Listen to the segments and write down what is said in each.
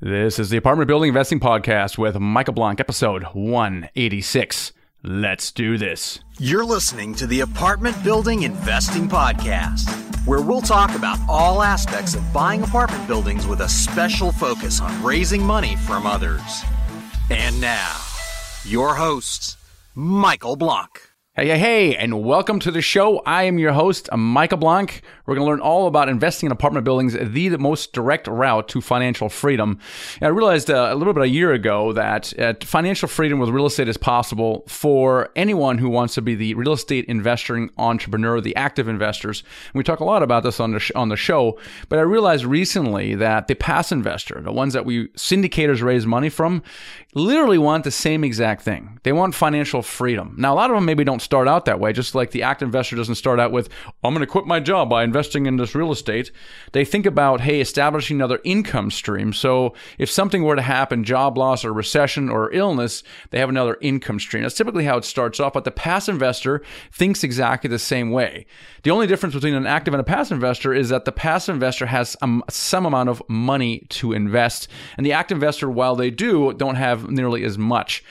This is the Apartment Building Investing Podcast with Michael Blank, episode 186. Let's do this. You're listening to the Apartment Building Investing Podcast, where we'll talk about all aspects of buying apartment buildings with a special focus on raising money from others. And now, your host, Michael Blank. Hey, hey, hey, and welcome to the show. I am your host, Michael Blank. We're going to learn all about investing in apartment buildings, the most direct route to financial freedom. And I realized uh, a little bit a year ago that uh, financial freedom with real estate is possible for anyone who wants to be the real estate investing entrepreneur, the active investors. And we talk a lot about this on the, sh- on the show, but I realized recently that the passive investor, the ones that we syndicators raise money from, literally want the same exact thing. They want financial freedom. Now, a lot of them maybe don't start out that way, just like the active investor doesn't start out with, I'm going to quit my job by investing in this real estate. They think about, hey, establishing another income stream. So if something were to happen, job loss or recession or illness, they have another income stream. That's typically how it starts off, but the passive investor thinks exactly the same way. The only difference between an active and a passive investor is that the passive investor has um, some amount of money to invest, and the active investor, while they do, don't have nearly as much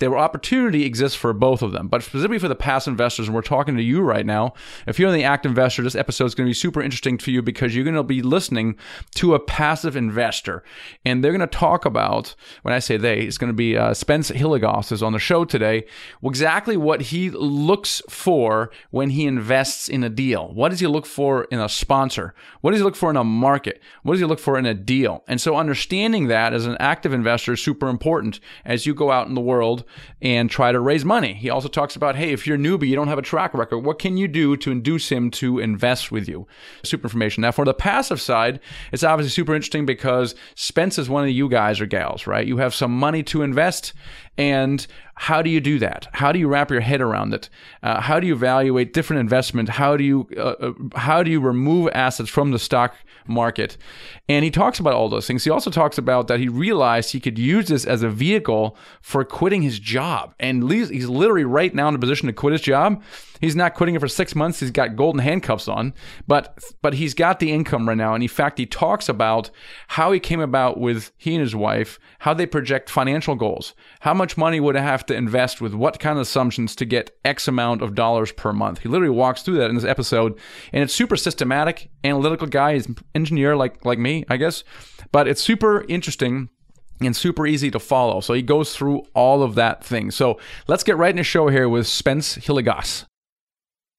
the opportunity exists for both of them. But specifically for the passive investors, and we're talking to you right now, if you're the active investor, this episode is going to be super interesting for you because you're going to be listening to a passive investor. And they're going to talk about, when I say they, it's going to be uh, Spence Hilligoss is on the show today, exactly what he looks for when he invests in a deal. What does he look for in a sponsor? What does he look for in a market? What does he look for in a deal? And so understanding that as an active investor is super important as you go out in the world and try to raise money. He also talks about, hey, if you're a newbie, you don't have a track record, what can you do to induce him to invest with you? Super information. Now, for the passive side, it's obviously super interesting because Spence is one of you guys or gals, right? You have some money to invest, and how do you do that? How do you wrap your head around it? Uh, how do you evaluate different investment? How do you uh, uh, how do you remove assets from the stock market? And he talks about all those things. He also talks about that he realized he could use this as a vehicle for quitting his job, and he's literally right now in a position to quit his job He's not quitting it for six months. He's got golden handcuffs on, but but he's got the income right now. And in fact, he talks about how he came about with he and his wife, how they project financial goals, how much money would I have to invest with what kind of assumptions to get X amount of dollars per month. He literally walks through that in this episode, and it's super systematic, analytical guy. He's engineer like like me, I guess, but it's super interesting and super easy to follow. So he goes through all of that thing. So let's get right in the show here with Spence Hilligoss.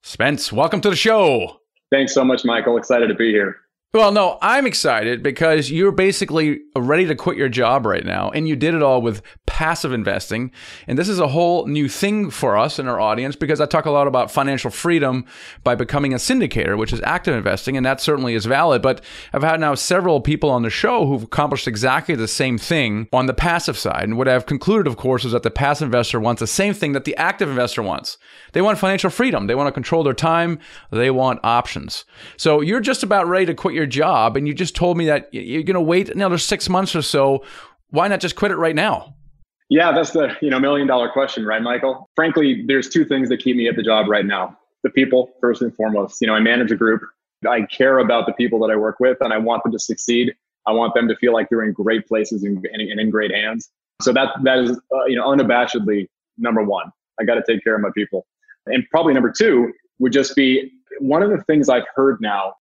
Spence, welcome to the show. Thanks so much, Michael. Excited to be here. Well, no, I'm excited because you're basically ready to quit your job right now, and you did it all with passive investing. And this is a whole new thing for us in our audience because I talk a lot about financial freedom by becoming a syndicator, which is active investing, and that certainly is valid. But I've had now several people on the show who've accomplished exactly the same thing on the passive side. And what I've concluded, of course, is that the passive investor wants the same thing that the active investor wants. They want financial freedom. They want to control their time. They want options. So you're just about ready to quit your your job and you just told me that you're going to wait another six months or so, why not just quit it right now? Yeah, that's the you know million dollar question, right, Michael? Frankly, there's two things that keep me at the job right now: the people first and foremost. You know, I manage a group. I care about the people that I work with, and I want them to succeed. I want them to feel like they're in great places and, and in great hands. So that that is uh, you know unabashedly number one. I got to take care of my people, and probably number two would just be one of the things I've heard now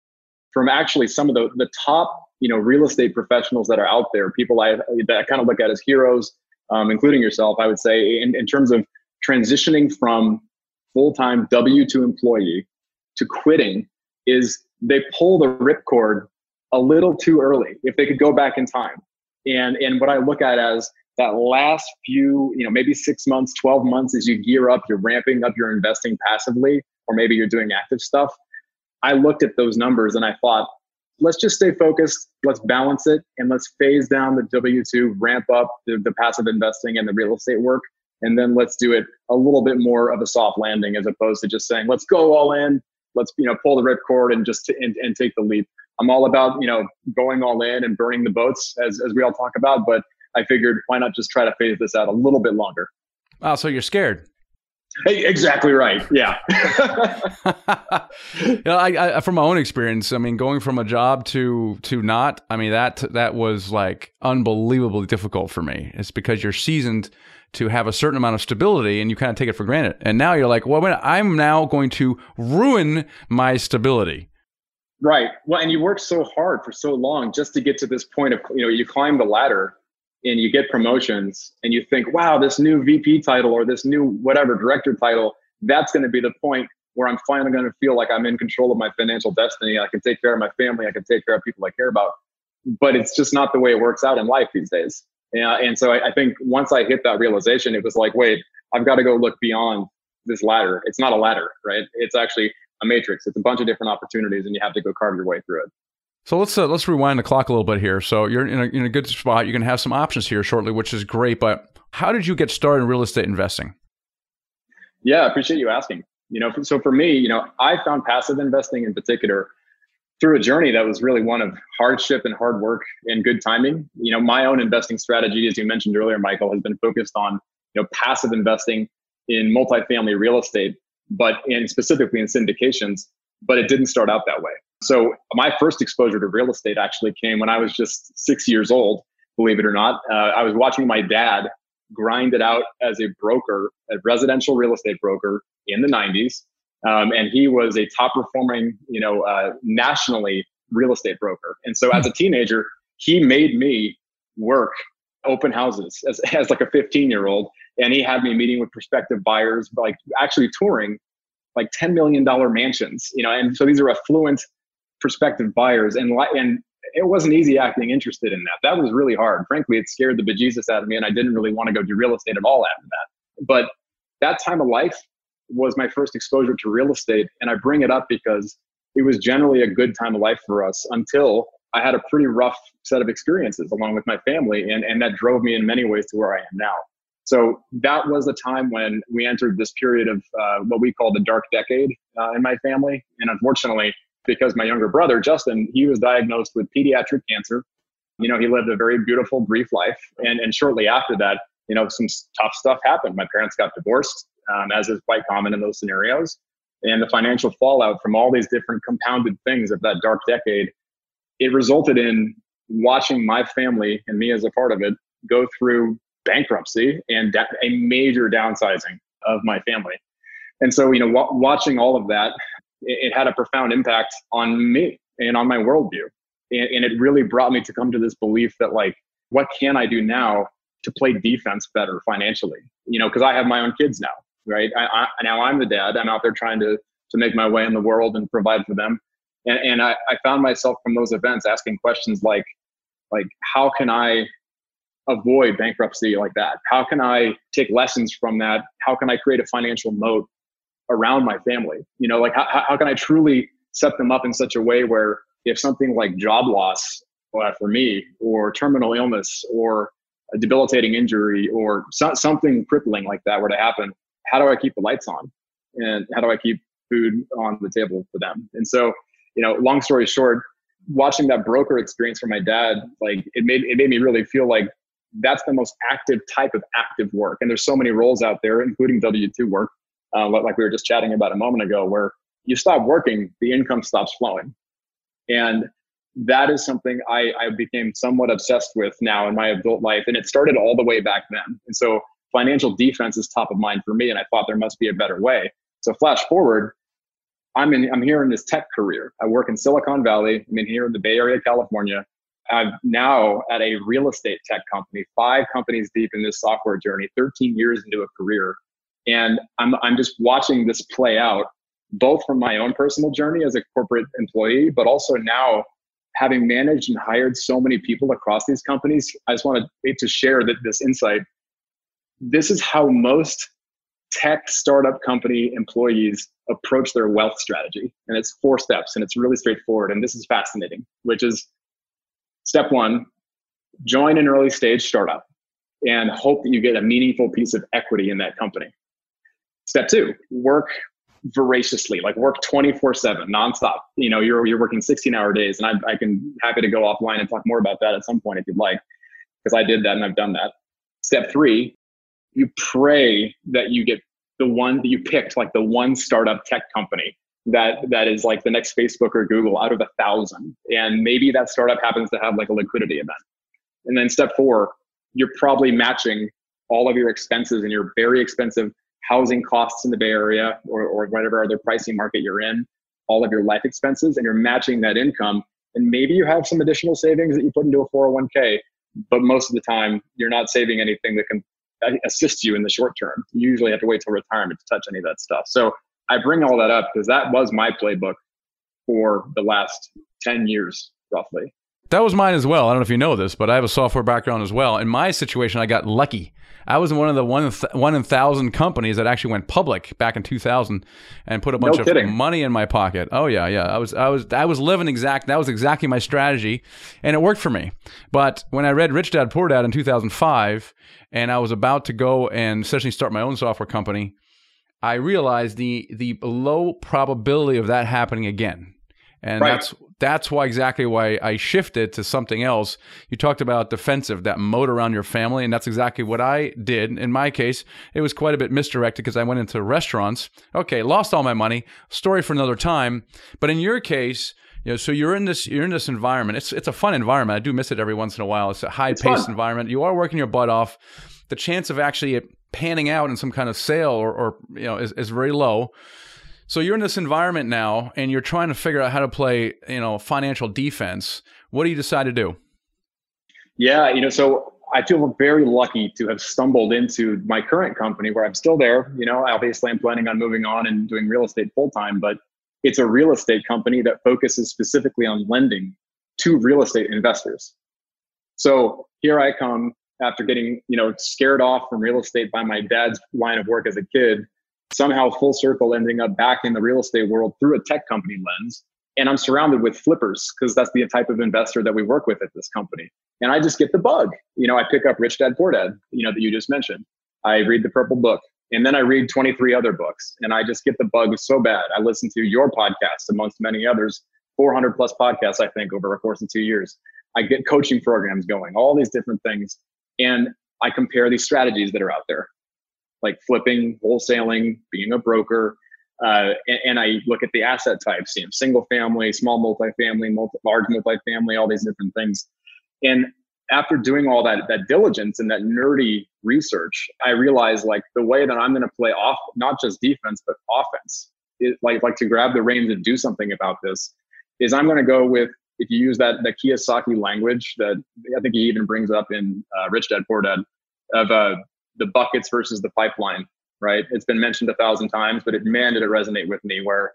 from actually some of the, the top you know real estate professionals that are out there people i that I kind of look at as heroes um, including yourself i would say in, in terms of transitioning from full-time w2 employee to quitting is they pull the ripcord a little too early if they could go back in time. And and what i look at as that last few you know maybe six months 12 months as you gear up you're ramping up your investing passively or maybe you're doing active stuff I looked at those numbers and I thought, let's just stay focused. Let's balance it and let's phase down the W 2, ramp up the, the passive investing and the real estate work. And then let's do it a little bit more of a soft landing as opposed to just saying, let's go all in. Let's, you know, pull the ripcord and just, t- and, and take the leap. I'm all about, you know, going all in and burning the boats as, as we all talk about. But I figured why not just try to phase this out a little bit longer? Oh, so you're scared? Exactly right. Yeah. you know, I, I, from my own experience, I mean, going from a job to to not, I mean that that was like unbelievably difficult for me. It's because you're seasoned to have a certain amount of stability, and you kind of take it for granted. And now you're like, well, I'm now going to ruin my stability. Right. Well, and you worked so hard for so long just to get to this point of you know you climb the ladder and you get promotions and you think, wow, this new VP title or this new whatever director title, that's going to be the point where I'm finally going to feel like I'm in control of my financial destiny. I can take care of my family. I can take care of people I care about. But it's just not the way it works out in life these days. Yeah, and so I, I think once I hit that realization, it was like, wait, I've got to go look beyond this ladder. It's not a ladder, right? It's actually a matrix. It's a bunch of different opportunities, and you have to go carve your way through it. So let's uh, let's rewind the clock a little bit here. So you're in a, in a good spot. You're going to have some options here shortly, which is great. But how did you get started in real estate investing? Yeah, I appreciate you asking. You know, so for me, you know, I found passive investing in particular through a journey that was really one of hardship and hard work and good timing. You know, my own investing strategy, as you mentioned earlier, Michael, has been focused on you know passive investing in multifamily real estate, but in specifically in syndications. But it didn't start out that way. So my first exposure to real estate actually came when I was just six years old. Believe it or not, uh, I was watching my dad grind it out as a broker, a residential real estate broker in the 90s. Um, and he was a top performing, you know, uh, nationally real estate broker. And so as a teenager, he made me work open houses as, as like a 15 year old. And he had me meeting with prospective buyers, like actually touring like $10 million mansions, you know, and so these are affluent prospective buyers. And, and it wasn't easy acting interested in that. That was really hard. Frankly, it scared the bejesus out of me. And I didn't really want to go do real estate at all after that. But that time of life was my first exposure to real estate. And I bring it up because it was generally a good time of life for us until I had a pretty rough set of experiences along with my family. And, and that drove me in many ways to where I am now. So that was a time when we entered this period of uh, what we call the dark decade uh, in my family. And unfortunately, because my younger brother, Justin, he was diagnosed with pediatric cancer. You know, he lived a very beautiful, brief life. And, and shortly after that, you know, some tough stuff happened. My parents got divorced, um, as is quite common in those scenarios. And the financial fallout from all these different compounded things of that dark decade, it resulted in watching my family and me as a part of it go through bankruptcy and a major downsizing of my family. And so, you know, w- watching all of that, it, it, had a profound impact on me and on my worldview. And, and it really brought me to come to this belief that, like, what can I do now to play defense better financially? You know, because I have my own kids now, right? I, I, now I'm the dad. I'm out there trying to to make my way in the world and provide for them. And, and I, I found myself from those events asking questions like, like how can I avoid bankruptcy like that? How can I take lessons from that? How can I create a financial moat around my family? You know, like how, how can I truly set them up in such a way where if something like job loss uh, for me or terminal illness or a debilitating injury or so, something crippling like that were to happen, how do I keep the lights on? And how do I keep food on the table for them? And so, you know, long story short, watching that broker experience for my dad, like it made it made me really feel like that's the most active type of active work. And there's so many roles out there, including W two work, uh, like we were just chatting about a moment ago, where you stop working, the income stops flowing, and that is something I, I became somewhat obsessed with now in my adult life. And it started all the way back then. And so financial defense is top of mind for me. And I thought there must be a better way. So flash forward, I'm in, I'm here in this tech career. I work in Silicon Valley. I'm in here in the Bay Area, California. I'm now at a real estate tech company, five companies deep in this software journey, 13 years into a career. And I'm, I'm just watching this play out, both from my own personal journey as a corporate employee, but also now having managed and hired so many people across these companies, I just want to, to share that this insight. This is how most tech startup company employees approach their wealth strategy. And it's four steps and it's really straightforward. And this is fascinating, which is step one, join an early stage startup and hope that you get a meaningful piece of equity in that company. Step two, work voraciously, like work 24 seven, nonstop. You know, you're, you're working 16 hour days and I, I can happy to go offline and talk more about that at some point if you'd like, because I did that and I've done that. Step three, you pray that you get the one that you picked, like the one startup tech company that that is like the next Facebook or Google out of a thousand. And maybe that startup happens to have like a liquidity event. And then step four, you're probably matching all of your expenses and your very expensive housing costs in the Bay Area or, or whatever other pricing market you're in, all of your life expenses, and you're matching that income. And maybe you have some additional savings that you put into a 401k, but most of the time you're not saving anything that can uh, assist you in the short term. You usually have to wait till retirement to touch any of that stuff. So I bring all that up because that was my playbook for the last 10 years, roughly. That was mine as well. I don't know if you know this, but I have a software background as well. In my situation, I got lucky. I was in one of the one th- one in thousand companies that actually went public back in 2000 and put a bunch no of kidding. money in my pocket. Oh yeah, yeah. I was I was I was living exact. That was exactly my strategy, and it worked for me. But when I read Rich Dad Poor Dad in 2005, and I was about to go and essentially start my own software company, I realized the the low probability of that happening again. And Right. that's that's why exactly why I shifted to something else. You talked about defensive, that moat around your family, and that's exactly what I did. In my case, it was quite a bit misdirected because I went into restaurants. Okay, lost all my money. Story for another time. But in your case, you know, so you're in this you're in this environment. It's it's a fun environment. I do miss it every once in a while. It's a high paced environment. You are working your butt off. The chance of actually it panning out in some kind of sale or, or you know is, is very low. So you're in this environment now, and you're trying to figure out how to play, you know, financial defense. What do you decide to do? Yeah, you know, so I feel very lucky to have stumbled into my current company where I'm still there. You know, obviously I'm planning on moving on and doing real estate full time, but it's a real estate company that focuses specifically on lending to real estate investors. So here I come after getting, you know, scared off from real estate by my dad's line of work as a kid, somehow full circle ending up back in the real estate world through a tech company lens. And I'm surrounded with flippers because that's the type of investor that we work with at this company. And I just get the bug. You know, I pick up Rich Dad Poor Dad, you know, that you just mentioned. I read the Purple Book, and then I read 23 other books, and I just get the bug so bad. I listen to your podcast amongst many others, 400 plus podcasts, I think, over a course of two years. I get coaching programs going, all these different things, and I compare these strategies that are out there, like flipping, wholesaling, being a broker, uh, and, and I look at the asset types, you know, single family, small multifamily, multi, large multifamily, all these different things. And after doing all that that diligence and that nerdy research, I realized like the way that I'm going to play off not just defense but offense, is like like to grab the reins and do something about this, is I'm going to go with if you use that the Kiyosaki language that I think he even brings up in uh, Rich Dad Poor Dad of uh, the buckets versus the pipeline right? It's been mentioned a thousand times, but it man did it resonate with me where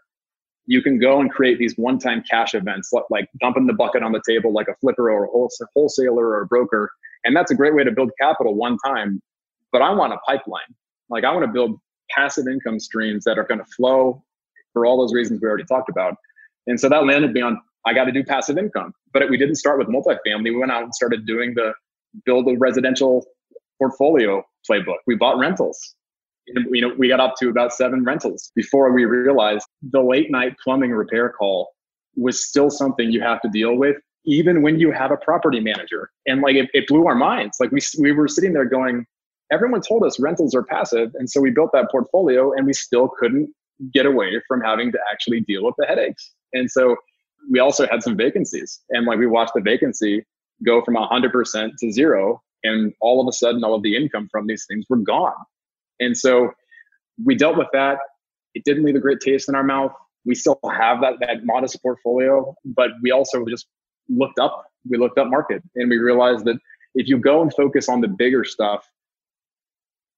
you can go and create these one-time cash events like, dumping the bucket on the table like a flipper or a wholesaler or a broker. And that's a great way to build capital one time. But I want a pipeline. Like I want to build passive income streams that are going to flow for all those reasons we already talked about. And so that landed me on I got to do passive income. But we didn't start with multifamily. We went out and started doing the build a residential portfolio playbook. We bought rentals and, you know, we got up to about seven rentals before we realized the late night plumbing repair call was still something you have to deal with, even when you have a property manager. And like it, it blew our minds. Like we we were sitting there going, everyone told us rentals are passive, and so we built that portfolio, and we still couldn't get away from having to actually deal with the headaches. And so we also had some vacancies, and like we watched the vacancy go from 100% to zero and all of a sudden all of the income from these things were gone and so we dealt with that. It didn't leave a great taste in our mouth. We still have that that modest portfolio, but we also just looked up. We looked up market, and we realized that if you go and focus on the bigger stuff,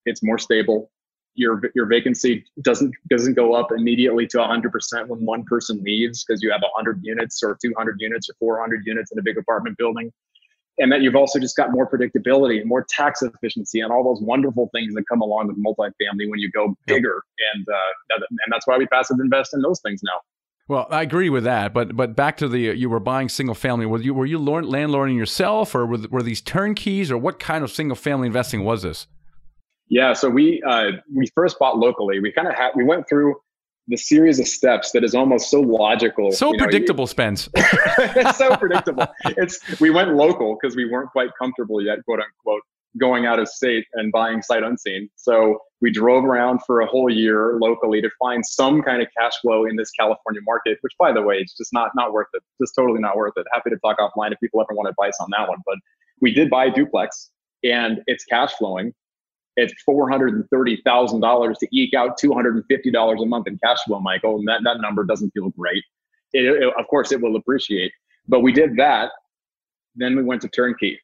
it's more stable. Your your vacancy doesn't doesn't go up immediately to 100% when one person leaves because you have 100 units or 200 units or 400 units in a big apartment building and that you've also just got more predictability and more tax efficiency and all those wonderful things that come along with multifamily when you go bigger. And uh, and that's why we passive invest in those things now. Well, I agree with that, but but back to the you were buying single family. Were you were you lord- landlording yourself, or were, were these turnkeys, or what kind of single family investing was this? Yeah, so we uh, we first bought locally. We kind of had we went through the series of steps that is almost so logical. So you know, predictable, Spence. it's so predictable. It's we went local because we weren't quite comfortable yet, quote unquote, going out of state and buying sight unseen. So we drove around for a whole year locally to find some kind of cash flow in this California market, which by the way, is just not not worth it. Just totally not worth it. Happy to talk offline if people ever want advice on that one. But we did buy a duplex and it's cash flowing. It's four hundred and thirty thousand dollars to eke out two hundred and fifty dollars a month in cash flow, Michael. And that, that number doesn't feel great. It, it, of course, it will appreciate. But we did that. Then we went to turnkey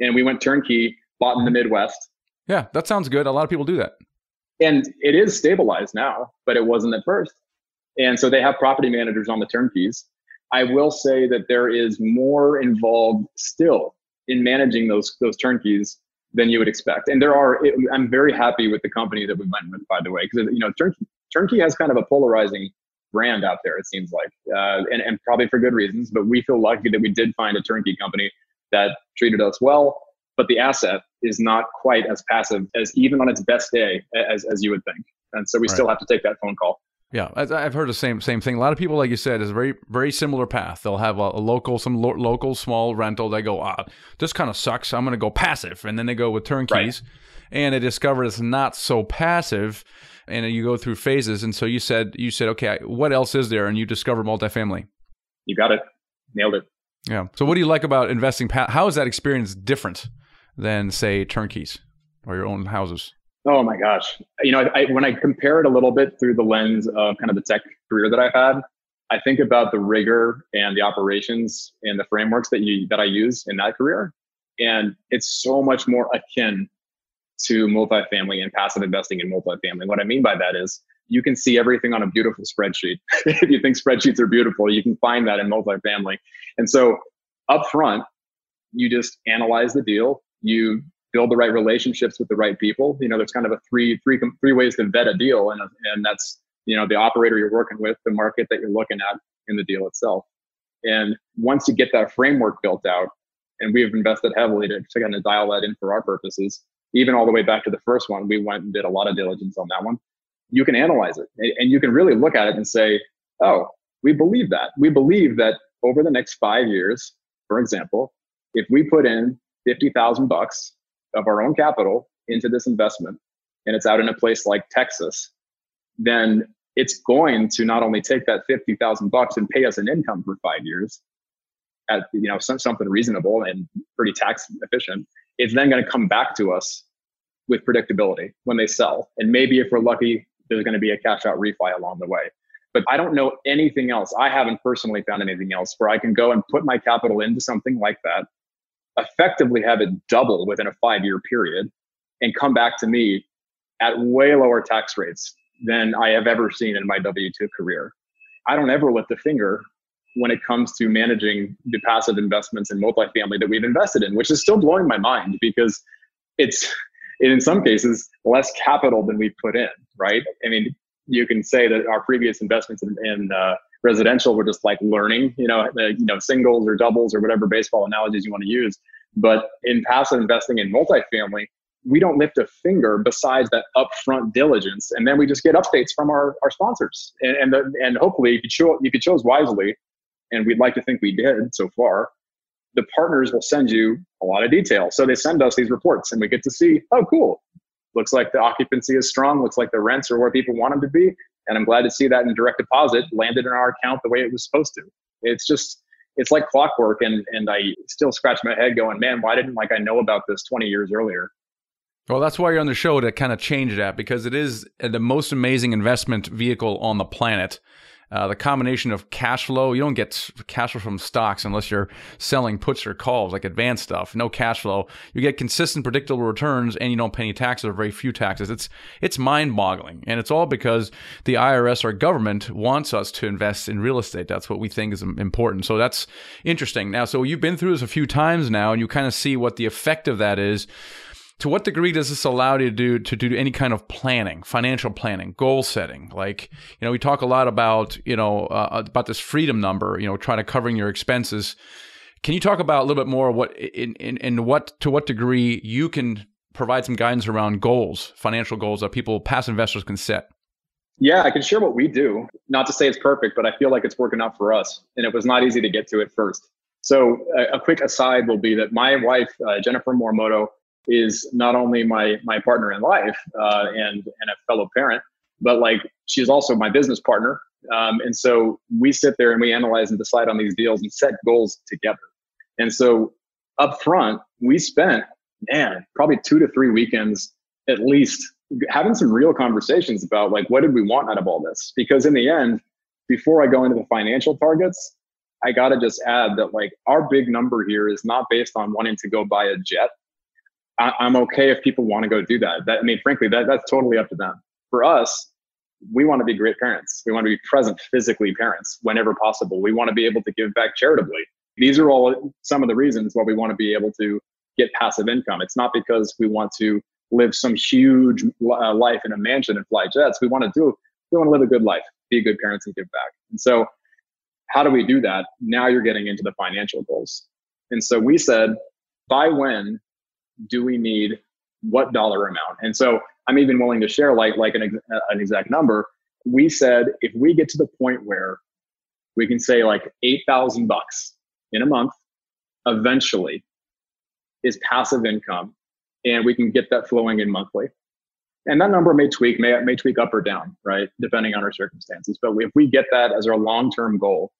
and we went turnkey, bought in the Midwest. Yeah, that sounds good. A lot of people do that. And it is stabilized now, but it wasn't at first. And so they have property managers on the turnkeys. I will say that there is more involved still in managing those those turnkeys than you would expect. And there are. I'm very happy with the company that we went with, by the way, because you know turnkey turnkey has kind of a polarizing brand out there. It seems like, uh, and and probably for good reasons. But we feel lucky that we did find a turnkey company that treated us well, but the asset is not quite as passive as even on its best day as, as you would think. And so we right. still have to take that phone call. Yeah, I've heard the same same thing. A lot of people, like you said, is a very very similar path. They'll have a, a local, some lo- local small rental. They go, ah, this kind of sucks. I'm going to go passive, and then they go with turnkeys, right. and they discover it's not so passive, and you go through phases. And so you said you said, okay, what else is there? And you discover multifamily. You got it, nailed it. Yeah. So, what do you like about investing? How is that experience different than, say, turnkeys or your own houses? Oh my gosh! You know, I, when I compare it a little bit through the lens of kind of the tech career that I've had, I think about the rigor and the operations and the frameworks that you that I use in that career, and it's so much more akin to multifamily and passive investing in multifamily. What I mean by that is you can see everything on a beautiful spreadsheet. if you think spreadsheets are beautiful, you can find that in multifamily. And so up front, you just analyze the deal, you build the right relationships with the right people. You know, there's kind of a three, three, three ways to vet a deal. And, and that's, you know, the operator you're working with, the market that you're looking at in the deal itself. And once you get that framework built out, and we've invested heavily to, to kind of dial that in for our purposes, even all the way back to the first one, we went and did a lot of diligence on that one. You can analyze it and you can really look at it and say, oh, we believe that. We believe that over the next five years, for example, if we put in 50,000 bucks of our own capital into this investment and it's out in a place like Texas, then it's going to not only take that 50,000 bucks and pay us an income for 5 years at you know some, something reasonable and pretty tax efficient, it's then going to come back to us with predictability when they sell. And maybe if we're lucky, there's going to be a cash out refi along the way. But I don't know anything else. I haven't personally found anything else where I can go and put my capital into something like that, effectively have it double within a five year period, and come back to me at way lower tax rates than I have ever seen in my W 2 career. I don't ever lift a finger when it comes to managing the passive investments in multifamily that we've invested in, which is still blowing my mind because it's in some cases less capital than we put in, right? I mean, you can say that our previous investments in, in uh, residential were just like learning, you know, you know, singles or doubles or whatever baseball analogies you want to use. But in passive investing in multifamily, we don't lift a finger besides that upfront diligence, and then we just get updates from our, our sponsors. And and, the, and hopefully, if you, cho- if you chose wisely, and we'd like to think we did so far, the partners will send you a lot of detail. So they send us these reports, and we get to see, oh, cool, looks like the occupancy is strong, looks like the rents are where people want them to be. And I'm glad to see that in direct deposit landed in our account the way it was supposed to. It's just, it's like clockwork. And, and I still scratch my head going, man, why didn't like I know about this 20 years earlier? Well, that's why you're on the show to kind of change that because it is the most amazing investment vehicle on the planet. Uh, the combination of cash flow, you don't get cash flow from stocks unless you're selling puts or calls, like advanced stuff. No cash flow. You get consistent, predictable returns, and you don't pay any taxes or very few taxes. It's it's mind boggling, and it's all because the IRS, or government, wants us to invest in real estate. That's what we think is important. So that's interesting. Now, so you've been through this a few times now, and you kind of see what the effect of that is to what degree does this allow you to do to do any kind of planning, financial planning, goal setting? Like, you know, we talk a lot about, you know, uh, about this freedom number, you know, trying to covering your expenses. Can you talk about a little bit more what in, in, in what to what degree you can provide some guidance around goals, financial goals that people, past investors can set? Yeah, I can share what we do. Not to say it's perfect, but I feel like it's working out for us. And it was not easy to get to at first. So, a, a quick aside will be that my wife, uh, Jennifer Morimoto, is not only my my partner in life uh, and and a fellow parent, but like she's also my business partner. Um, and so we sit there and we analyze and decide on these deals and set goals together. And so up front, we spent man probably two to three weekends at least having some real conversations about like what did we want out of all this because in the end before i go into the financial targets i got to just add that like our big number here is not based on wanting to go buy a jet I, am okay if people want to go do that that i mean frankly that, that's totally up to them for us we want to be great parents we want to be present physically parents whenever possible we want to be able to give back charitably these are all some of the reasons why we want to be able to get passive income it's not because we want to live some huge uh, life in a mansion and fly jets. We want to do, we want to live a good life, be good parents and give back. And so, how do we do that? Now you're getting into the financial goals. And so we said, by when do we need what dollar amount? And so I'm even willing to share like like an, an exact number. We said if we get to the point where we can say like eight thousand bucks in a month, eventually is passive income and we can get that flowing in monthly. And that number may tweak, may, may tweak up or down, right? Depending on our circumstances. But if we get that as our long term goal,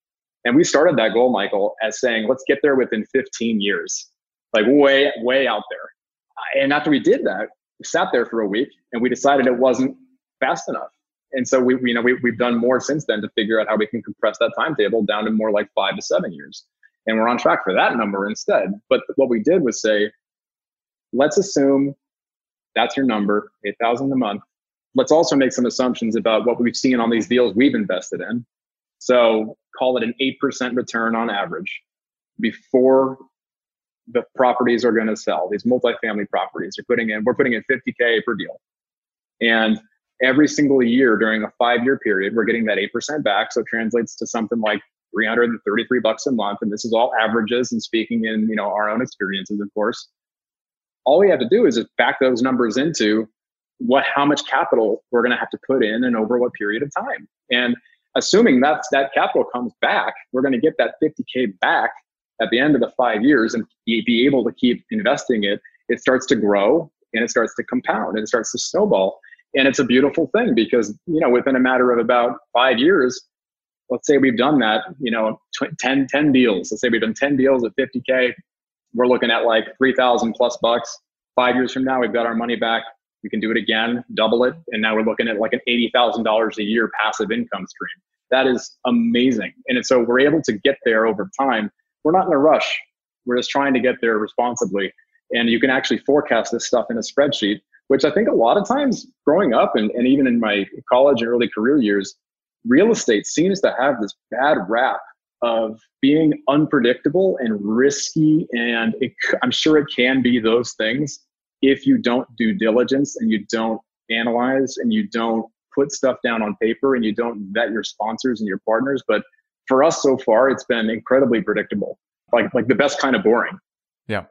and we started that goal, Michael, as saying, let's get there within 15 years, like way, way out there. And after we did that, we sat there for a week and we decided it wasn't fast enough. And so we, you know, we, we've done more since then to figure out how we can compress that timetable down to more like five to seven years. And we're on track for that number instead. But what we did was say, let's assume that's your number, 8,000 a month. Let's also make some assumptions about what we've seen on these deals we've invested in. So call it an 8% return on average before the properties are going to sell. These multifamily properties are putting in, we're putting in 50K per deal. And every single year during a five year period, we're getting that 8% back. So it translates to something like 333 bucks a month. And this is all averages and speaking in, you know, our own experiences, of course all we have to do is just back those numbers into what how much capital we're going to have to put in and over what period of time and assuming that that capital comes back we're going to get that 50k back at the end of the five years and be able to keep investing it it starts to grow and it starts to compound and it starts to snowball. And it's a beautiful thing because you know within a matter of about five years let's say we've done that you know 10, 10 deals. Let's say we've done 10 deals at 50k we're looking at like 3000 plus bucks. Five years from now we've got our money back. We can do it again double it. And now we're looking at like an $80000 a year passive income stream. That is amazing. And so we're able to get there over time we're not in a rush we're just trying to get there responsibly and you can actually forecast this stuff in a spreadsheet which i think a lot of times growing up and, and even in my college and early career years real estate seems to have this bad rap of being unpredictable and risky. And it, I'm sure it can be those things if you don't do diligence and you don't analyze and you don't put stuff down on paper and you don't vet your sponsors and your partners. But for us so far, it's been incredibly predictable, like like the best kind of boring. Yeah.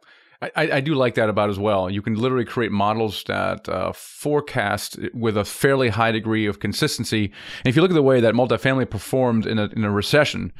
I, I, do like that about as well. You can literally create models that uh, forecast with a fairly high degree of consistency. And if you look at the way that multifamily performed in a, in a recession,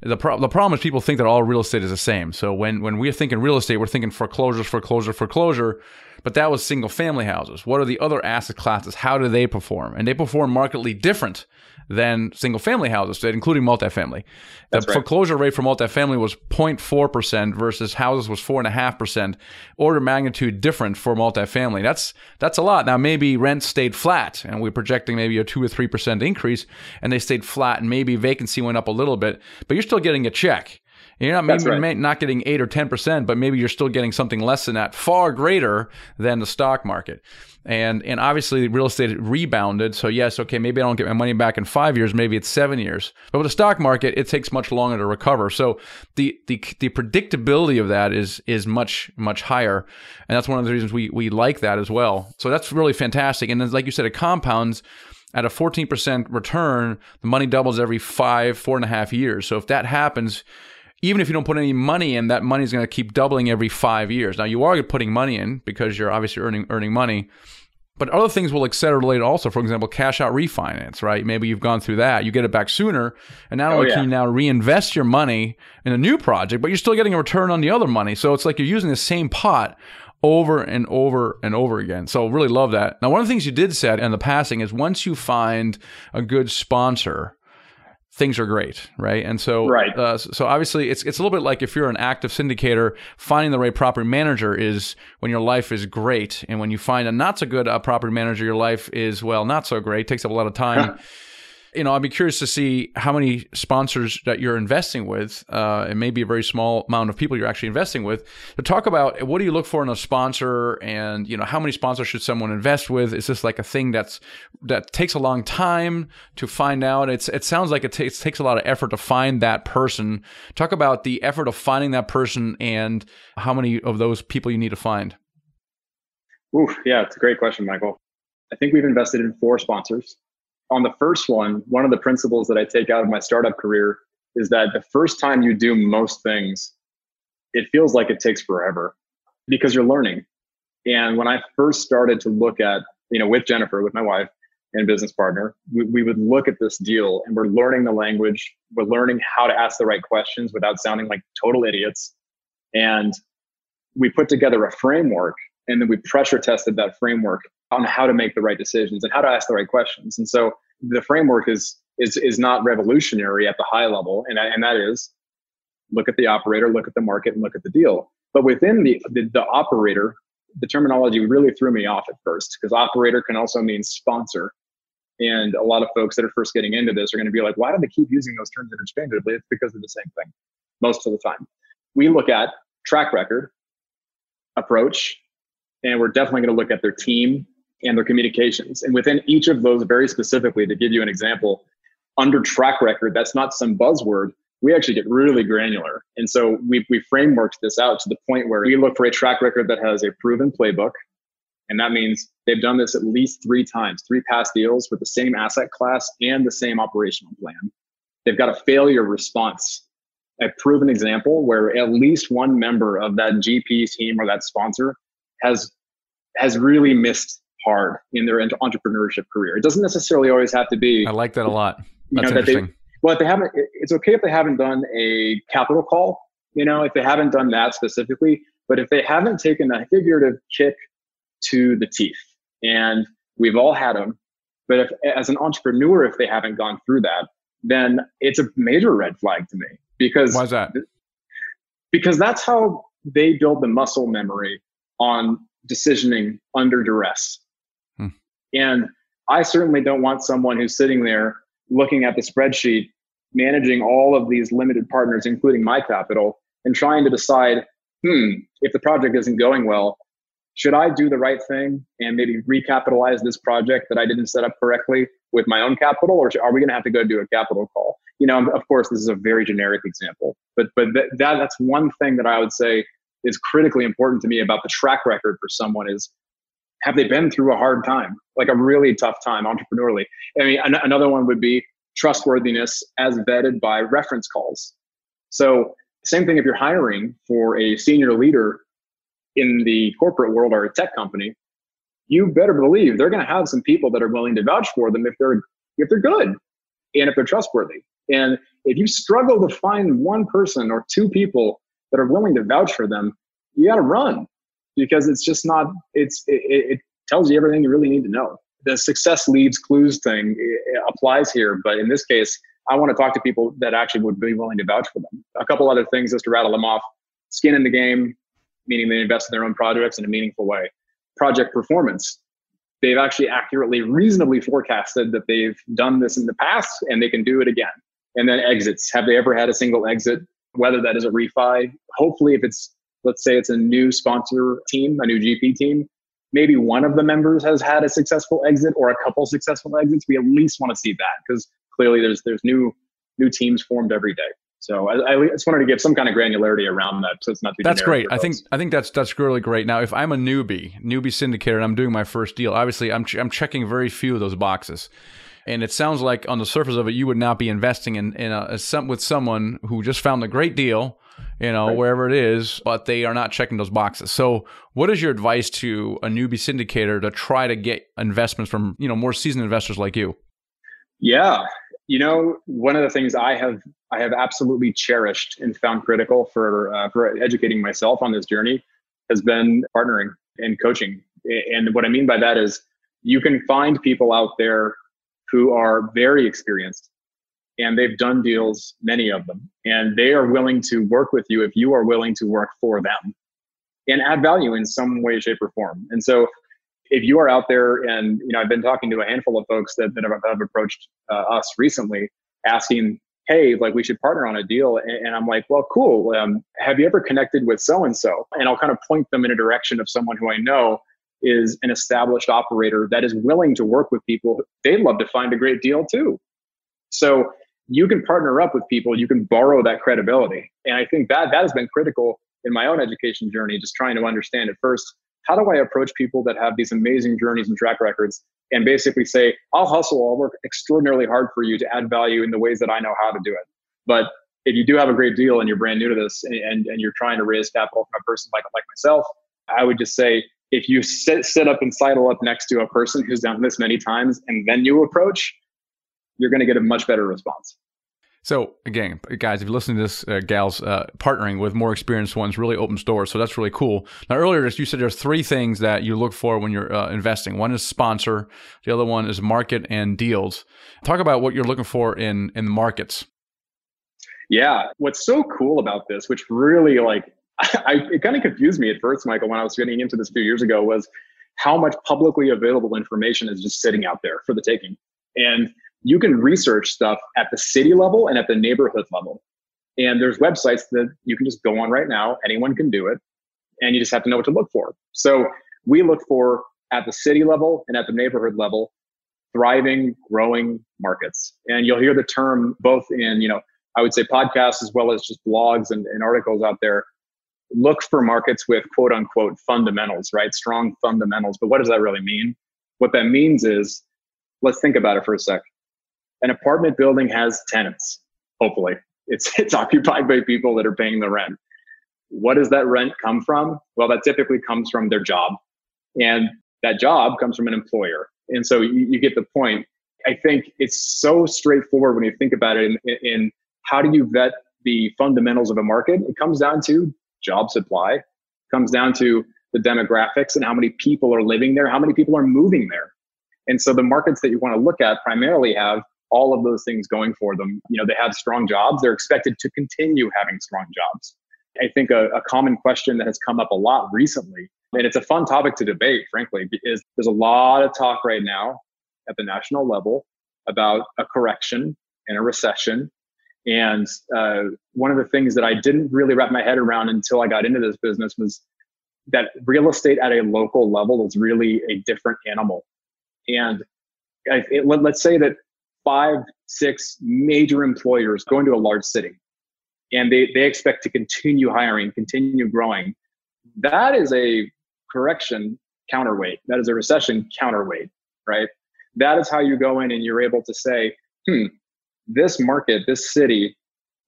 the, pro- the problem is people think that all real estate is the same. So when, when we're thinking real estate, we're thinking foreclosures, foreclosure, foreclosure. But that was single family houses. What are the other asset classes? How do they perform? And they perform markedly different than single family houses including multifamily. The right. foreclosure rate for multifamily was 0.4% versus houses was 4.5%. Order magnitude different for multifamily. That's that's a lot. Now maybe rents stayed flat and we're projecting maybe a 2 or 3% increase and they stayed flat and maybe vacancy went up a little bit, but you're still getting a check. You're not maybe right. not getting eight or ten percent, but maybe you're still getting something less than that, far greater than the stock market. And and obviously real estate rebounded. So yes, okay, maybe I don't get my money back in five years, maybe it's seven years. But with the stock market, it takes much longer to recover. So the the the predictability of that is is much much higher, and that's one of the reasons we we like that as well. So that's really fantastic. And then, like you said, it compounds at a 14% return, the money doubles every five, four and a half years. So if that happens, even if you don't put any money in, that money is going to keep doubling every five years. Now you are putting money in because you're obviously earning earning money, but other things will accelerate also. For example, cash out refinance, right? Maybe you've gone through that, you get it back sooner, and not oh, only yeah. can you now reinvest your money in a new project, but you're still getting a return on the other money. So it's like you're using the same pot over and over and over again. So really love that. Now, one of the things you did said in the passing is once you find a good sponsor, things are great, right? And so, right. Uh, so obviously, it's it's a little bit like if you're an active syndicator, finding the right property manager is when your life is great, and when you find a not so good uh, property manager, your life is well not so great. Takes up a lot of time you know, I'd be curious to see how many sponsors that you're investing with, uh, and maybe a very small amount of people you're actually investing with, to talk about what do you look for in a sponsor, and you know, how many sponsors should someone invest with? Is this like a thing that's that takes a long time to find out? It's it sounds like it, t- it takes a lot of effort to find that person. Talk about the effort of finding that person and how many of those people you need to find. Ooh, yeah, it's a great question, Michael. I think we've invested in four sponsors on the first one, one of the principles that I take out of my startup career is that the first time you do most things, it feels like it takes forever because you're learning. And when I first started to look at, you know, with Jennifer, with my wife and business partner, we, we would look at this deal and we're learning the language, we're learning how to ask the right questions without sounding like total idiots. And we put together a framework and then we pressure tested that framework on how to make the right decisions and how to ask the right questions. And so the framework is is is not revolutionary at the high level, and and that is look at the operator, look at the market, and look at the deal. But within the the, the operator, the terminology really threw me off at first because operator can also mean sponsor. And a lot of folks that are first getting into this are going to be like, why do they keep using those terms interchangeably? It's because of the same thing most of the time. We look at track record, approach, and we're definitely going to look at their team and their communications. And within each of those, very specifically, to give you an example, under track record, that's not some buzzword. We actually get really granular. And so we, we frameworked this out to the point where we look for a track record that has a proven playbook. And that means they've done this at least three times, three past deals with the same asset class and the same operational plan. They've got a failure response, a proven example where at least one member of that GP team or that sponsor has has really missed hard in their entrepreneurship career. It doesn't necessarily always have to be. I like that a lot. That's you know, interesting. That they, well, if they haven't, it's okay if they haven't done a capital call. You know, if they haven't done that specifically, but if they haven't taken a figurative kick to the teeth, and we've all had them, but if as an entrepreneur, if they haven't gone through that, then it's a major red flag to me because why is that? Because that's how they build the muscle memory on decisioning under duress. And I certainly don't want someone who's sitting there looking at the spreadsheet, managing all of these limited partners, including my capital, and trying to decide, hmm, if the project isn't going well, should I do the right thing and maybe recapitalize this project that I didn't set up correctly with my own capital, or are we going to have to go do a capital call? You know, of course, this is a very generic example, but but that that's one thing that I would say is critically important to me about the track record for someone is have they been through a hard time, like a really tough time entrepreneurially? I mean, an- another one would be trustworthiness as vetted by reference calls. So, same thing if you're hiring for a senior leader in the corporate world or a tech company, you better believe they're going to have some people that are willing to vouch for them if they're if they're good and if they're trustworthy. And if you struggle to find one person or two people that are willing to vouch for them, you got to run because it's just not. It's it, it, tells you everything you really need to know. The success leads clues thing applies here, but in this case, I want to talk to people that actually would be willing to vouch for them. A couple other things just to rattle them off: skin in the game, meaning they invest in their own projects in a meaningful way. Project performance. They've actually accurately, reasonably forecasted that they've done this in the past and they can do it again. And then exits. Have they ever had a single exit whether that is a refi. Hopefully, if it's, let's say it's a new sponsor team, a new GP team, maybe one of the members has had a successful exit or a couple successful exits. We at least want to see that because clearly there's there's new new teams formed every day. So I, I, just wanted to give some kind of granularity around that, so it's not too. That's great. I think I think that's that's really great. Now, if I'm a newbie, newbie syndicator, and I'm doing my first deal, obviously I'm ch- I'm checking very few of those boxes. And it sounds like on the surface of it, you would not be investing in, in a, a some, with someone who just found a great deal, you know, right. wherever it is, but they are not checking those boxes. So, what is your advice to a newbie syndicator to try to get investments from, you know, more seasoned investors like you? Yeah, you know, one of the things I have I have absolutely cherished and found critical for uh, for educating myself on this journey has been partnering and coaching. And what I mean by that is you can find people out there who are very experienced and they've done deals, many of them, and they are willing to work with you if you are willing to work for them and add value in some way, shape, or form. And so if you are out there and you know i've been talking to a handful of folks that, that have, have approached uh, us recently asking hey like we should partner on a deal and, and i'm like well cool. Um, have you ever connected with so and so and i'll kind of point them in a direction of someone who i know is an established operator that is willing to work with people they'd love to find a great deal too. So you can partner up with people you can borrow that credibility. And i think that that has been critical in my own education journey just trying to understand at first how do i approach people that have these amazing journeys and track records and basically say i'll hustle i'll work extraordinarily hard for you to add value in the ways that i know how to do it. But if you do have a great deal and you're brand new to this and, and, and you're trying to raise capital from a person like, like myself i would just say if you sit, sit up and sidle up next to a person who's done this many times and then you approach you're going to get a much better response so again, guys, if you listen to this, uh, gals, uh, partnering with more experienced ones really opens doors. So that's really cool. Now, earlier you said there's three things that you look for when you're uh, investing. One is sponsor. The other one is market and deals. Talk about what you're looking for in in the markets. Yeah, what's so cool about this, which really like, I, it kind of confused me at first, Michael, when I was getting into this a few years ago, was how much publicly available information is just sitting out there for the taking. And you can research stuff at the city level and at the neighborhood level. And there's websites that you can just go on right now. Anyone can do it. And you just have to know what to look for. So we look for at the city level and at the neighborhood level, thriving, growing markets. And you'll hear the term both in, you know, I would say podcasts as well as just blogs and, and articles out there. Look for markets with quote unquote fundamentals, right? Strong fundamentals. But what does that really mean? What that means is, let's think about it for a sec an apartment building has tenants. Hopefully, it's it's occupied by people that are paying the rent. What does that rent come from? Well, that typically comes from their job, and that job comes from an employer. And so you, you get the point. I think it's so straightforward when you think about it. In, in how do you vet the fundamentals of a market? It comes down to job supply, comes down to the demographics and how many people are living there, how many people are moving there. And so the markets that you want to look at primarily have all of those things going for them. You know, they have strong jobs. They're expected to continue having strong jobs. I think a, a common question that has come up a lot recently, and it's a fun topic to debate, frankly, is there's a lot of talk right now at the national level about a correction and a recession. And uh, one of the things that I didn't really wrap my head around until I got into this business was that real estate at a local level is really a different animal. And it, let, us say that five, six major employers going to a large city and they, they expect to continue hiring, continue growing. That is a correction counterweight. That is a recession counterweight, right? That is how you go in and you're able to say, hmm, this market, this city,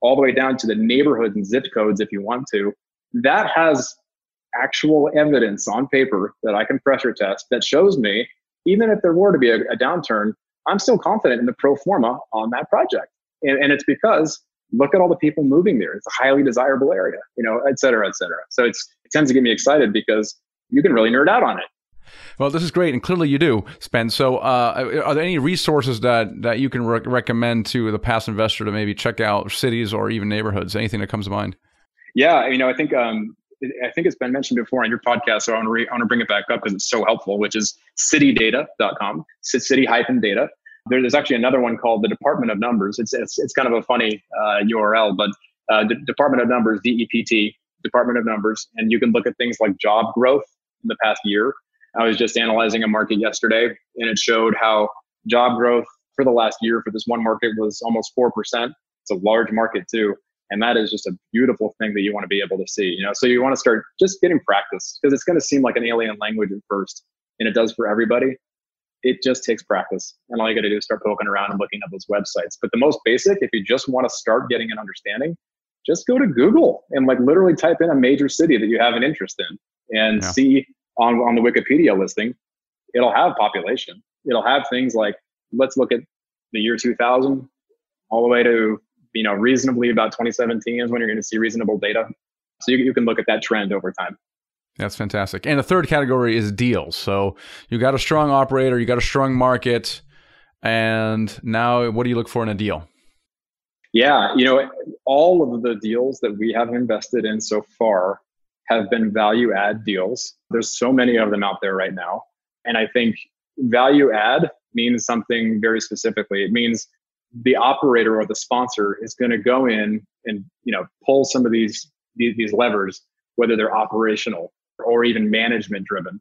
all the way down to the neighborhoods and zip codes, if you want to, that has actual evidence on paper that I can pressure test that shows me, even if there were to be a, a downturn, I'm still confident in the pro forma on that project. And, and it's because look at all the people moving there. It's a highly desirable area, you know, et cetera, et cetera. So it's, it tends to get me excited because you can really nerd out on it. Well, this is great, and clearly you do, Spence. So, uh, are there any resources that that you can re- recommend to the past investor to maybe check out cities or even neighborhoods? Anything that comes to mind? Yeah, you know, I think um, I think it's been mentioned before on your podcast, so I want to, re- bring it back up because it's so helpful, which is citydata.com, city-data. There's actually another one called the Department of Numbers. It's, it's, it's kind of a funny uh, URL, but uh, D- Department of Numbers, DEPT, Department of Numbers, and you can look at things like job growth in the past year. I was just analyzing a market yesterday, and it showed how job growth for the last year for this one market was almost 4%. It's a large market too and that is just a beautiful thing that you want to be able to see you know? So you want to start just getting practice because it's going to seem like an alien language at first and it does for everybody. It just takes practice and all you got to do is start poking around and looking at those websites. But the most basic if you just want to start getting an understanding just go to google and like literally type in a major city that you have an interest in and yeah. see on, on the wikipedia listing it'll have population. It'll have things like let's look at the year 2000 all the way to you know, reasonably about 2017 is when you're going to see reasonable data. So you, you can look at that trend over time. That's fantastic. And the third category is deals. So you got a strong operator, you got a strong market, and now what do you look for in a deal? Yeah, you know, all of the deals that we have invested in so far have been value add deals. There's so many of them out there right now. And I think value add means something very specifically. It means the operator or the sponsor is going to go in and, you know, pull some of these these, levers, whether they're operational or even management driven.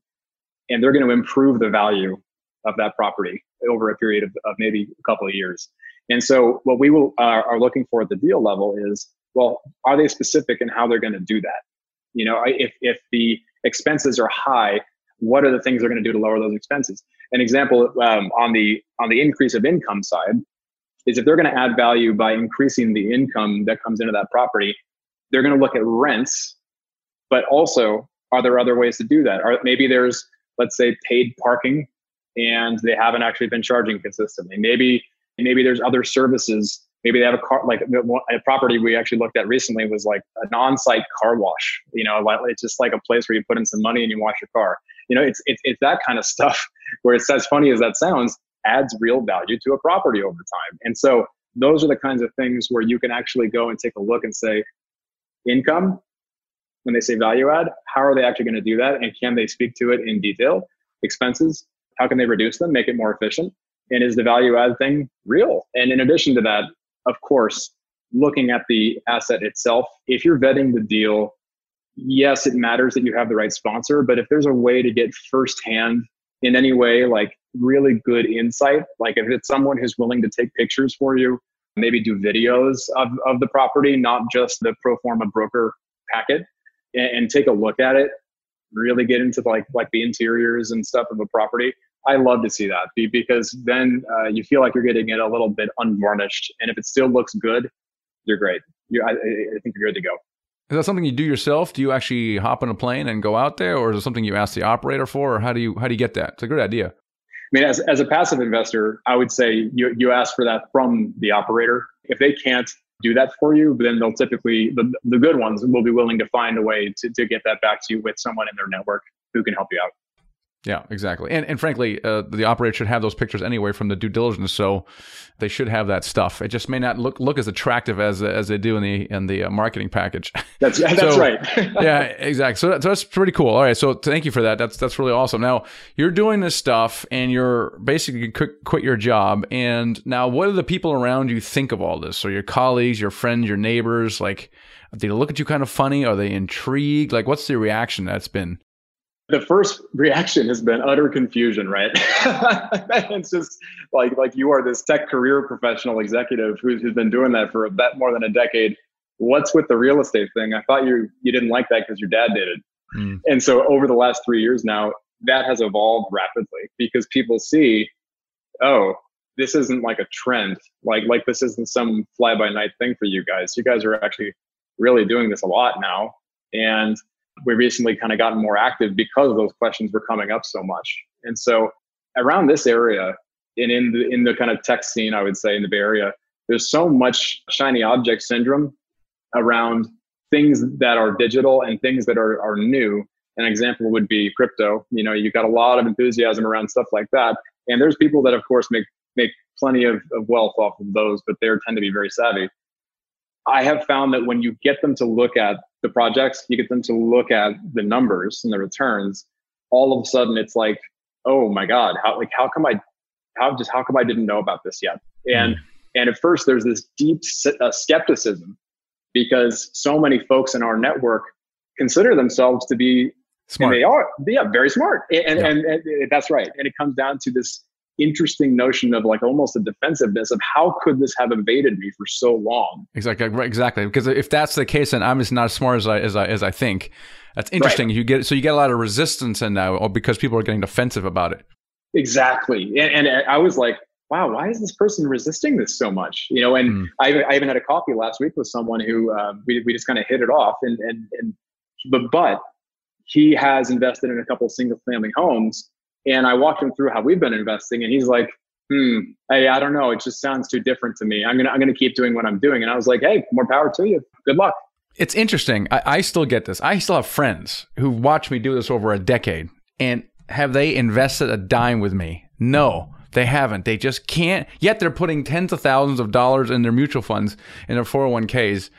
And they're going to improve the value of that property over a period of, of maybe a couple of years. And so what we will, uh, are looking for at the deal level is, well, are they specific in how they're going to do that? You know, if, if the expenses are high, what are the things they're going to do to lower those expenses? An example um, on the on the increase of income side is if they're going to add value by increasing the income that comes into that property, they're going to look at rents, but also are there other ways to do that? Or maybe there's let's say paid parking and they haven't actually been charging consistently. Maybe maybe there's other services maybe they have a car like a property we actually looked at recently was like an on-site car wash you know it's just like a place where you put in some money and you wash your car you know it's it's, it's that kind of stuff where it's as funny as that sounds adds real value to a property over time. And so those are the kinds of things where you can actually go and take a look and say income when they say value add how are they actually going to do that? And can they speak to it in detail? Expenses how can they reduce them make it more efficient? And is the value add thing real? And in addition to that of course, looking at the asset itself, if you're vetting the deal, yes, it matters that you have the right sponsor, but if there's a way to get firsthand in any way, like really good insight, like if it's someone who's willing to take pictures for you, maybe do videos of, of the property, not just the pro forma broker packet, and, and take a look at it, really get into like like the interiors and stuff of a property I love to see that because then uh, you feel like you're getting it a little bit unvarnished. And if it still looks good, you're great. You, I, I think you're good to go. Is that something you do yourself? Do you actually hop on a plane and go out there, or is it something you ask the operator for, or how do you how do you get that? It's a great idea. I mean, as, as a passive investor, I would say you, you ask for that from the operator. If they can't do that for you, then they'll typically, the, the good ones will be willing to find a way to, to get that back to you with someone in their network who can help you out. Yeah, exactly. And and frankly, uh, the operator should have those pictures anyway from the due diligence, so they should have that stuff. It just may not look look as attractive as as they do in the in the uh, marketing package. That's that's so, right. yeah, exactly. So, that, so that's pretty cool. All right, so thank you for that. That's that's really awesome. Now you're doing this stuff, and you're basically quit, quit your job. And now, what do the people around you think of all this? So your colleagues, your friends, your neighbors, like, do they look at you kind of funny? Are they intrigued? Like, what's the reaction that's been? The first reaction has been utter confusion, right? it's just like like you are this tech career professional executive who's, who's been doing that for a bit more than a decade. What's with the real estate thing? I thought you you didn't like that because your dad did it. Mm. And so over the last three years now, that has evolved rapidly because people see, oh, this isn't like a trend. Like like this isn't some fly by night thing for you guys. You guys are actually really doing this a lot now. And we recently kind of gotten more active because those questions were coming up so much. And so around this area and in the in the kind of tech scene, I would say in the Bay Area, there's so much shiny object syndrome around things that are digital and things that are, are new. An example would be crypto. You know, you've got a lot of enthusiasm around stuff like that. And there's people that of course make make plenty of, of wealth off of those, but they tend to be very savvy. I have found that when you get them to look at the projects, you get them to look at the numbers and the returns, all of a sudden it's like, oh my God, how like how come I how just how come I didn't know about this yet? And mm. and at first there's this deep uh, skepticism because so many folks in our network consider themselves to be smart. they are yeah very smart and, yeah. and, and, and that's right and it comes down to this interesting notion of like almost a defensiveness of how could this have evaded me for so long exactly exactly because if that's the case then i'm just not as smart as i as i, as I think that's interesting right. you get so you get a lot of resistance in now because people are getting defensive about it exactly and, and i was like wow why is this person resisting this so much you know and mm. I, I even had a coffee last week with someone who uh, we, we just kind of hit it off and and and but but he has invested in a couple single family homes and I walked him through how we've been investing, and he's like, "Hmm, hey, I don't know. It just sounds too different to me. I'm gonna I'm gonna keep doing what I'm doing." And I was like, "Hey, more power to you. Good luck." It's interesting. I, I still get this. I still have friends who watch me do this over a decade. And have they invested a dime with me? No. They haven't. They just can't. Yet they're putting tens of thousands of dollars in their mutual funds, in their 401ks.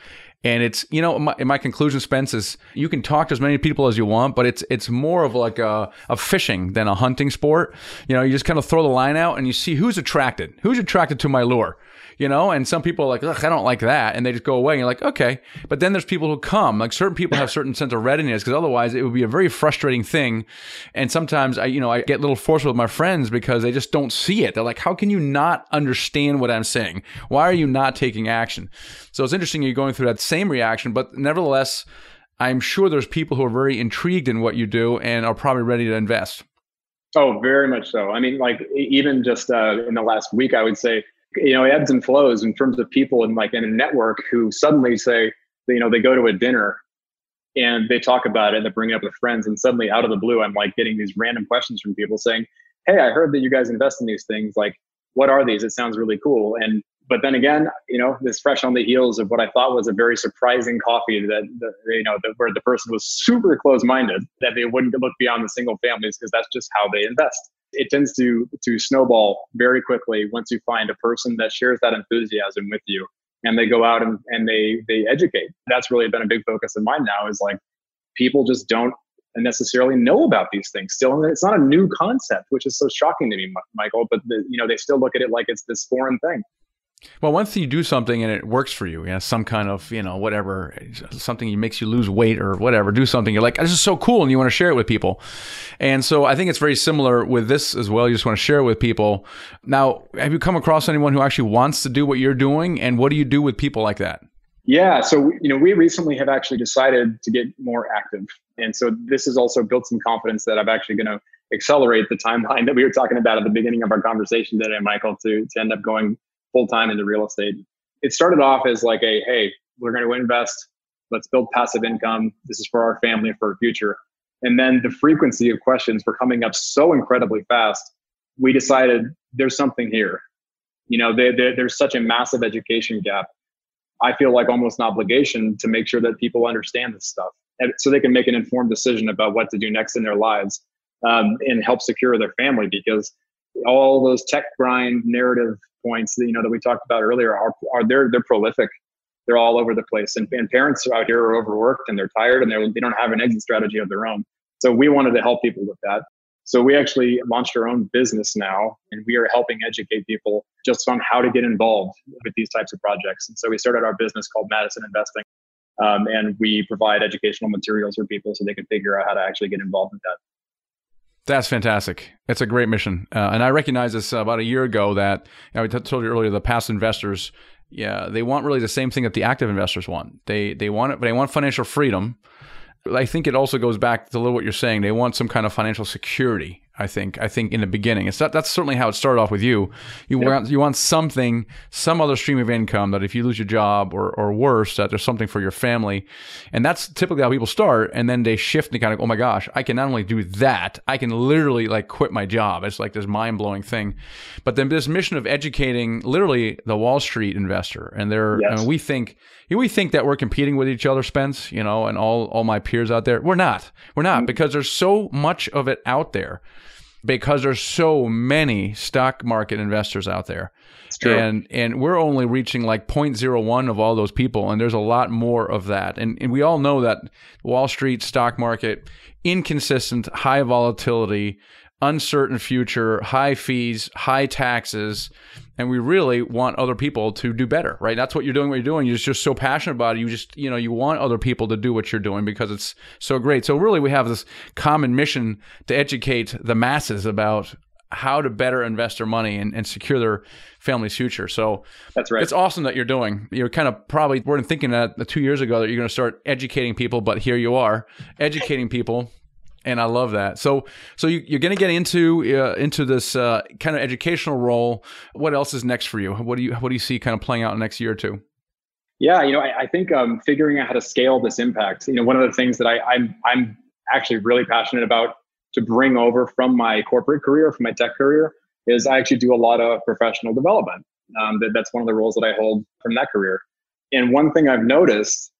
And it's, you know, my, my conclusion, Spence, is you can talk to as many people as you want, but it's it's more of like a, a fishing than a hunting sport. You know, you just kind of throw the line out and you see who's attracted. Who's attracted to my lure? You know, and some people are like, I don't like that. And they just go away. And you're like, okay. But then there's people who come, like certain people have certain sense of readiness because otherwise it would be a very frustrating thing. And sometimes I, you know, I get a little forceful with my friends because they just don't see it. They're like, how can you not understand what I'm saying? Why are you not taking action? So it's interesting you're going through that same reaction, but nevertheless, I'm sure there's people who are very intrigued in what you do and are probably ready to invest. Oh, very much so. I mean, like even just uh, in the last week, I would say you know, ebbs and flows in terms of people in like in a network who suddenly say, you know, they go to a dinner and they talk about it and they bring it up with friends and suddenly out of the blue, I'm like getting these random questions from people saying, Hey, I heard that you guys invest in these things. Like, what are these? It sounds really cool. And but then again, you know, this fresh on the heels of what I thought was a very surprising coffee that, that you know, that where the person was super close minded, that they wouldn't look beyond the single families because that's just how they invest it tends to to snowball very quickly once you find a person that shares that enthusiasm with you and they go out and, and they they educate. That's really been a big focus of mine now is like people just don't necessarily know about these things still and it's not a new concept which is so shocking to me michael but the, you know they still look at it like it's this foreign thing well, once you do something and it works for you, you know, some kind of, you know, whatever, something makes you lose weight or whatever, do something, you're like, this is so cool, and you want to share it with people. And so I think it's very similar with this as well. You just want to share it with people. Now, have you come across anyone who actually wants to do what you're doing? And what do you do with people like that? Yeah, so you know, we recently have actually decided to get more active, and so this has also built some confidence that I'm actually going to accelerate the timeline that we were talking about at the beginning of our conversation today, Michael, to to end up going full time into real estate. It started off as like a, hey, we're going to invest. Let's build passive income. This is for our family, for our future. And then the frequency of questions were coming up so incredibly fast. We decided there's something here. You know, they, they, there's such a massive education gap. I feel like almost an obligation to make sure that people understand this stuff and so they can make an informed decision about what to do next in their lives um, and help secure their family because all those tech grind narrative points that you know that we talked about earlier are, are they're they're prolific. They're all over the place. And, and parents out here are overworked and they're tired and they're, they don't have an exit strategy of their own. So we wanted to help people with that. So we actually launched our own business now and we are helping educate people just on how to get involved with these types of projects. And so we started our business called madison investing um, and we provide educational materials for people so they can figure out how to actually get involved with that that's fantastic. It's a great mission, uh, and I recognized this about a year ago. That you know, I told you earlier, the past investors, yeah, they want really the same thing that the active investors want. They they want it, but they want financial freedom. I think it also goes back to a little what you're saying. They want some kind of financial security. I think. I think in the beginning, it's that, that's certainly how it started off with you. You yep. want you want something, some other stream of income that if you lose your job or or worse, that there's something for your family, and that's typically how people start. And then they shift and kind of, oh my gosh, I can not only do that, I can literally like quit my job. It's like this mind blowing thing. But then this mission of educating literally the Wall Street investor, and they're yes. and we think we think that we're competing with each other, Spence, you know, and all all my peers out there. We're not. We're not mm-hmm. because there's so much of it out there because there's so many stock market investors out there. And and we're only reaching like 0.01 of all those people and there's a lot more of that. And and we all know that Wall Street stock market inconsistent, high volatility, uncertain future, high fees, high taxes, and we really want other people to do better, right? That's what you're doing. What you're doing, you're just so passionate about it. You just, you know, you want other people to do what you're doing because it's so great. So really, we have this common mission to educate the masses about how to better invest their money and, and secure their family's future. So that's right. It's awesome that you're doing. You're kind of probably weren't thinking that two years ago that you're going to start educating people, but here you are educating people and I love that. So, so you, are going to get into uh, into this uh, kind of educational role. What else is next for you? What do you what do you see kind of playing out in the next year or two? Yeah, you know, I, I think um, figuring out how to scale this impact. You know, one of the things that I, I'm I'm actually really passionate about to bring over from my corporate career, from my tech career, is I actually do a lot of professional development. Um, that, that's one of the roles that I hold from that career. And one thing I've noticed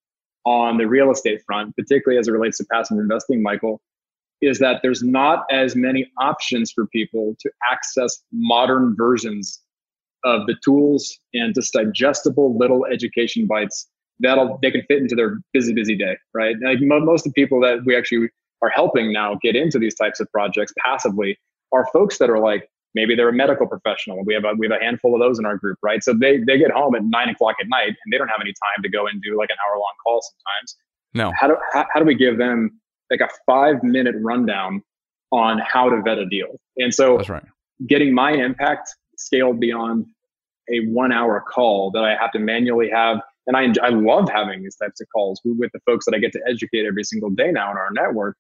on the real estate front, particularly as it relates to passive investing, Michael, is that there's not as many options for people to access modern versions of the tools and just digestible little education bites that'll they can fit into their busy busy day right? Like most of the people that we actually are helping now get into these types of projects passively are folks that are like maybe they're a medical professional. We have a we have a handful of those in our group right? So they they get home at nine o'clock at night and they don't have any time to go and do like an hour long call sometimes. No. How do how, how do we give them like a five minute rundown on how to vet a deal and so that's right getting my impact scaled beyond a one hour call that I have to manually have. And I, I love having these types of calls with the folks that I get to educate every single day now in our network.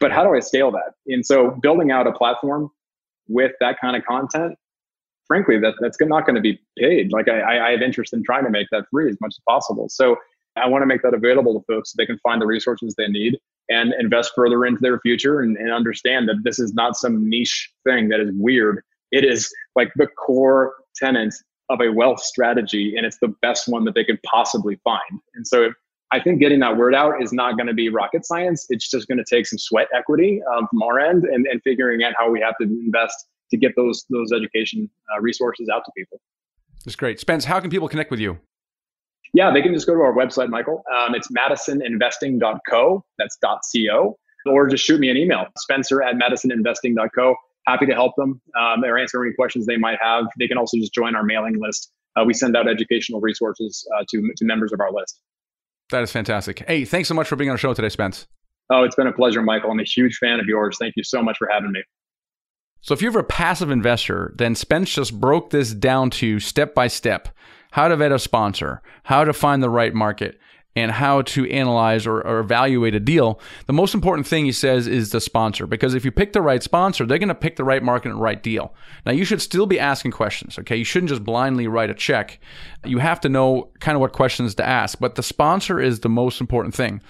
But how do I scale that? And so building out a platform with that kind of content, frankly, that, that's not going to be paid. Like I, I have interest in trying to make that free as much as possible. So I want to make that available to folks so they can find the resources they need and invest further into their future and, and understand that this is not some niche thing that is weird. It is like the core tenet of a wealth strategy and it's the best one that they could possibly find. And so I think getting that word out is not going to be rocket science. It's just going to take some sweat equity um, from our end and, and figuring out how we have to invest to get those those education uh, resources out to people. That's great. Spence, how can people connect with you? Yeah, they can just go to our website, Michael. Um, it's madisoninvesting.co. That's .co. Or just shoot me an email, spencer at madisoninvesting.co happy to help them um, or answer any questions they might have. They can also just join our mailing list. Uh, we send out educational resources uh, to, to members of our list. That is fantastic. Hey, thanks so much for being on the show today, Spence. Oh, it's been a pleasure, Michael. I'm a huge fan of yours. Thank you so much for having me. So, if you're a passive investor, then Spence just broke this down to step by step how to vet a sponsor, how to find the right market, and how to analyze or, or, evaluate a deal, the most important thing he says is the sponsor. Because if you pick the right sponsor, they're going to pick the right market and right deal. Now, you should still be asking questions, okay? You shouldn't just blindly write a check. You have to know kind of what questions to ask, but the sponsor is the most important thing.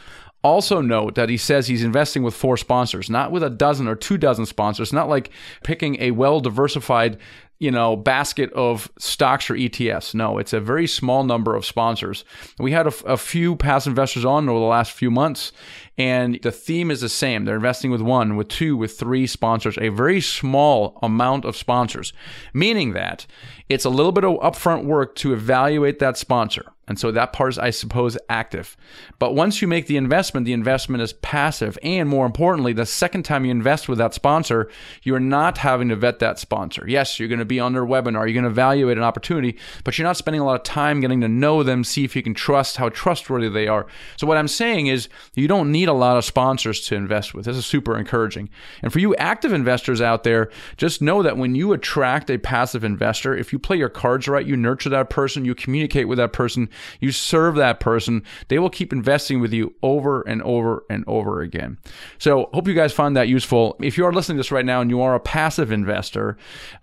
Also, note that he says he's investing with four sponsors, not with a dozen or two dozen sponsors. It's Not like picking a well diversified you know, basket of stocks or ETFs. No, it's a very small number of sponsors. We had a, a, few past investors on over the last few months, and the theme is the same. They're investing with one, with two, with three sponsors, a very small amount of sponsors, meaning that it's a little bit of upfront work to evaluate that sponsor. And so that part is, I suppose, active. But once you make the investment, the investment is passive. And more importantly, the second time you invest with that sponsor, you're not having to vet that sponsor. Yes, you're going to be on their webinar, you're going to evaluate an opportunity, but you're not spending a lot of time getting to know them, see if you can trust how trustworthy they are. So what I'm saying is you don't need a lot of sponsors to invest with. This is super encouraging. And for you active investors out there, just know that when you attract a passive investor, if you play your cards right, you nurture that person, you communicate with that person, you serve that person, they will keep investing with you over and over and over again. So, hope you guys find that useful. If you are listening to this right now and you are a passive investor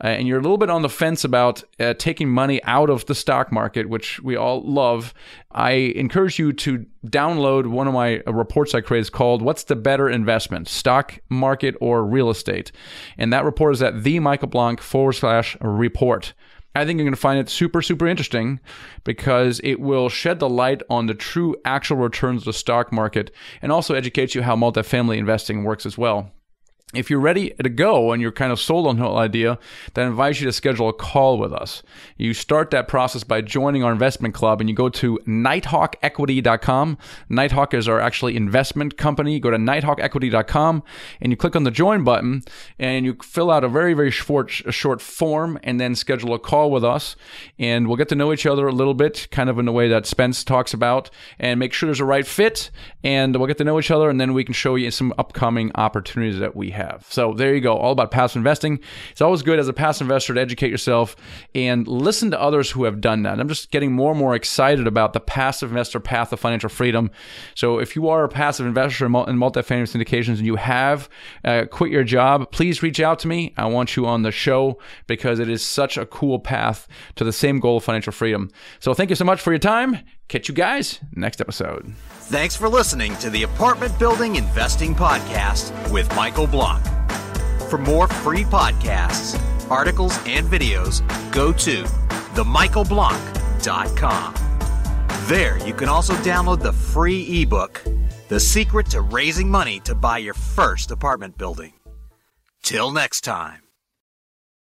uh, and you're a little bit on the fence about uh, taking money out of the stock market, which we all love, I encourage you to download one of my reports I created called What's the Better Investment, Stock Market or Real Estate? And that report is at the Michael Blank forward slash report. I think you're going to find it super, super interesting because it will shed the light on the true actual returns of the stock market and also educate you how multifamily investing works as well. If you're ready to go and you're kind of sold on the whole idea, then I invite you to schedule a call with us. You start that process by joining our investment club and you go to nighthawkequity.com. Nighthawk is our actually investment company. Go to nighthawkequity.com and you click on the join button and you fill out a very, very short, short form and then schedule a call with us. And we'll get to know each other a little bit, kind of in the way that Spence talks about, and make sure there's a right fit. And we'll get to know each other and then we can show you some upcoming opportunities that we have have. So there you go, all about passive investing. It's always good as a passive investor to educate yourself and listen to others who have done that. I'm just getting more and more excited about the passive investor path of financial freedom. So if you are a passive investor in multifamily syndications and you have uh, quit your job, please reach out to me. I want you on the show because it is such a cool path to the same goal of financial freedom. So thank you so much for your time. Catch you guys next episode. Thanks for listening to the Apartment Building Investing Podcast with Michael Blank. For more free podcasts, articles, and videos, go to themichaelblank.com. There, you can also download the free ebook, The Secret to Raising Money to Buy Your First Apartment Building. Till next time.